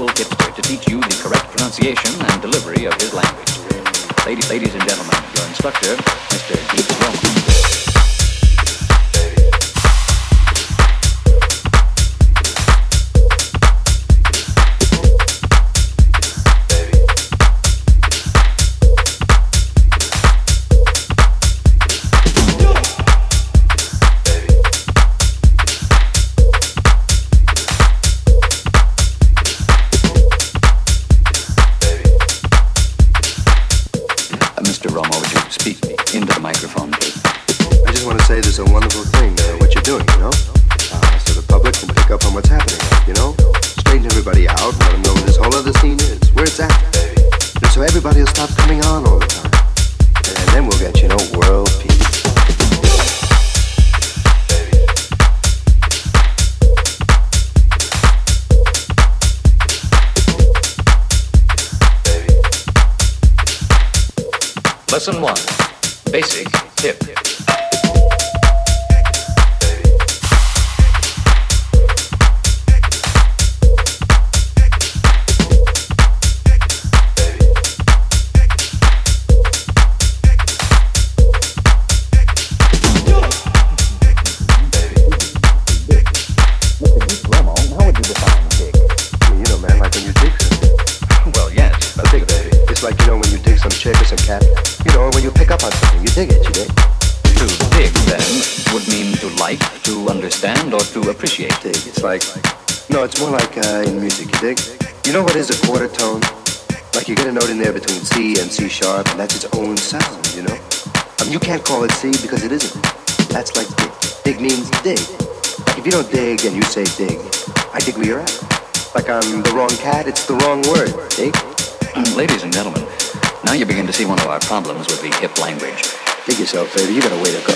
will get there to teach you the correct pronunciation and delivery of his language. Ladies, ladies and gentlemen, your instructor, Mr. Deep Roman. yourself, baby. You gotta wait a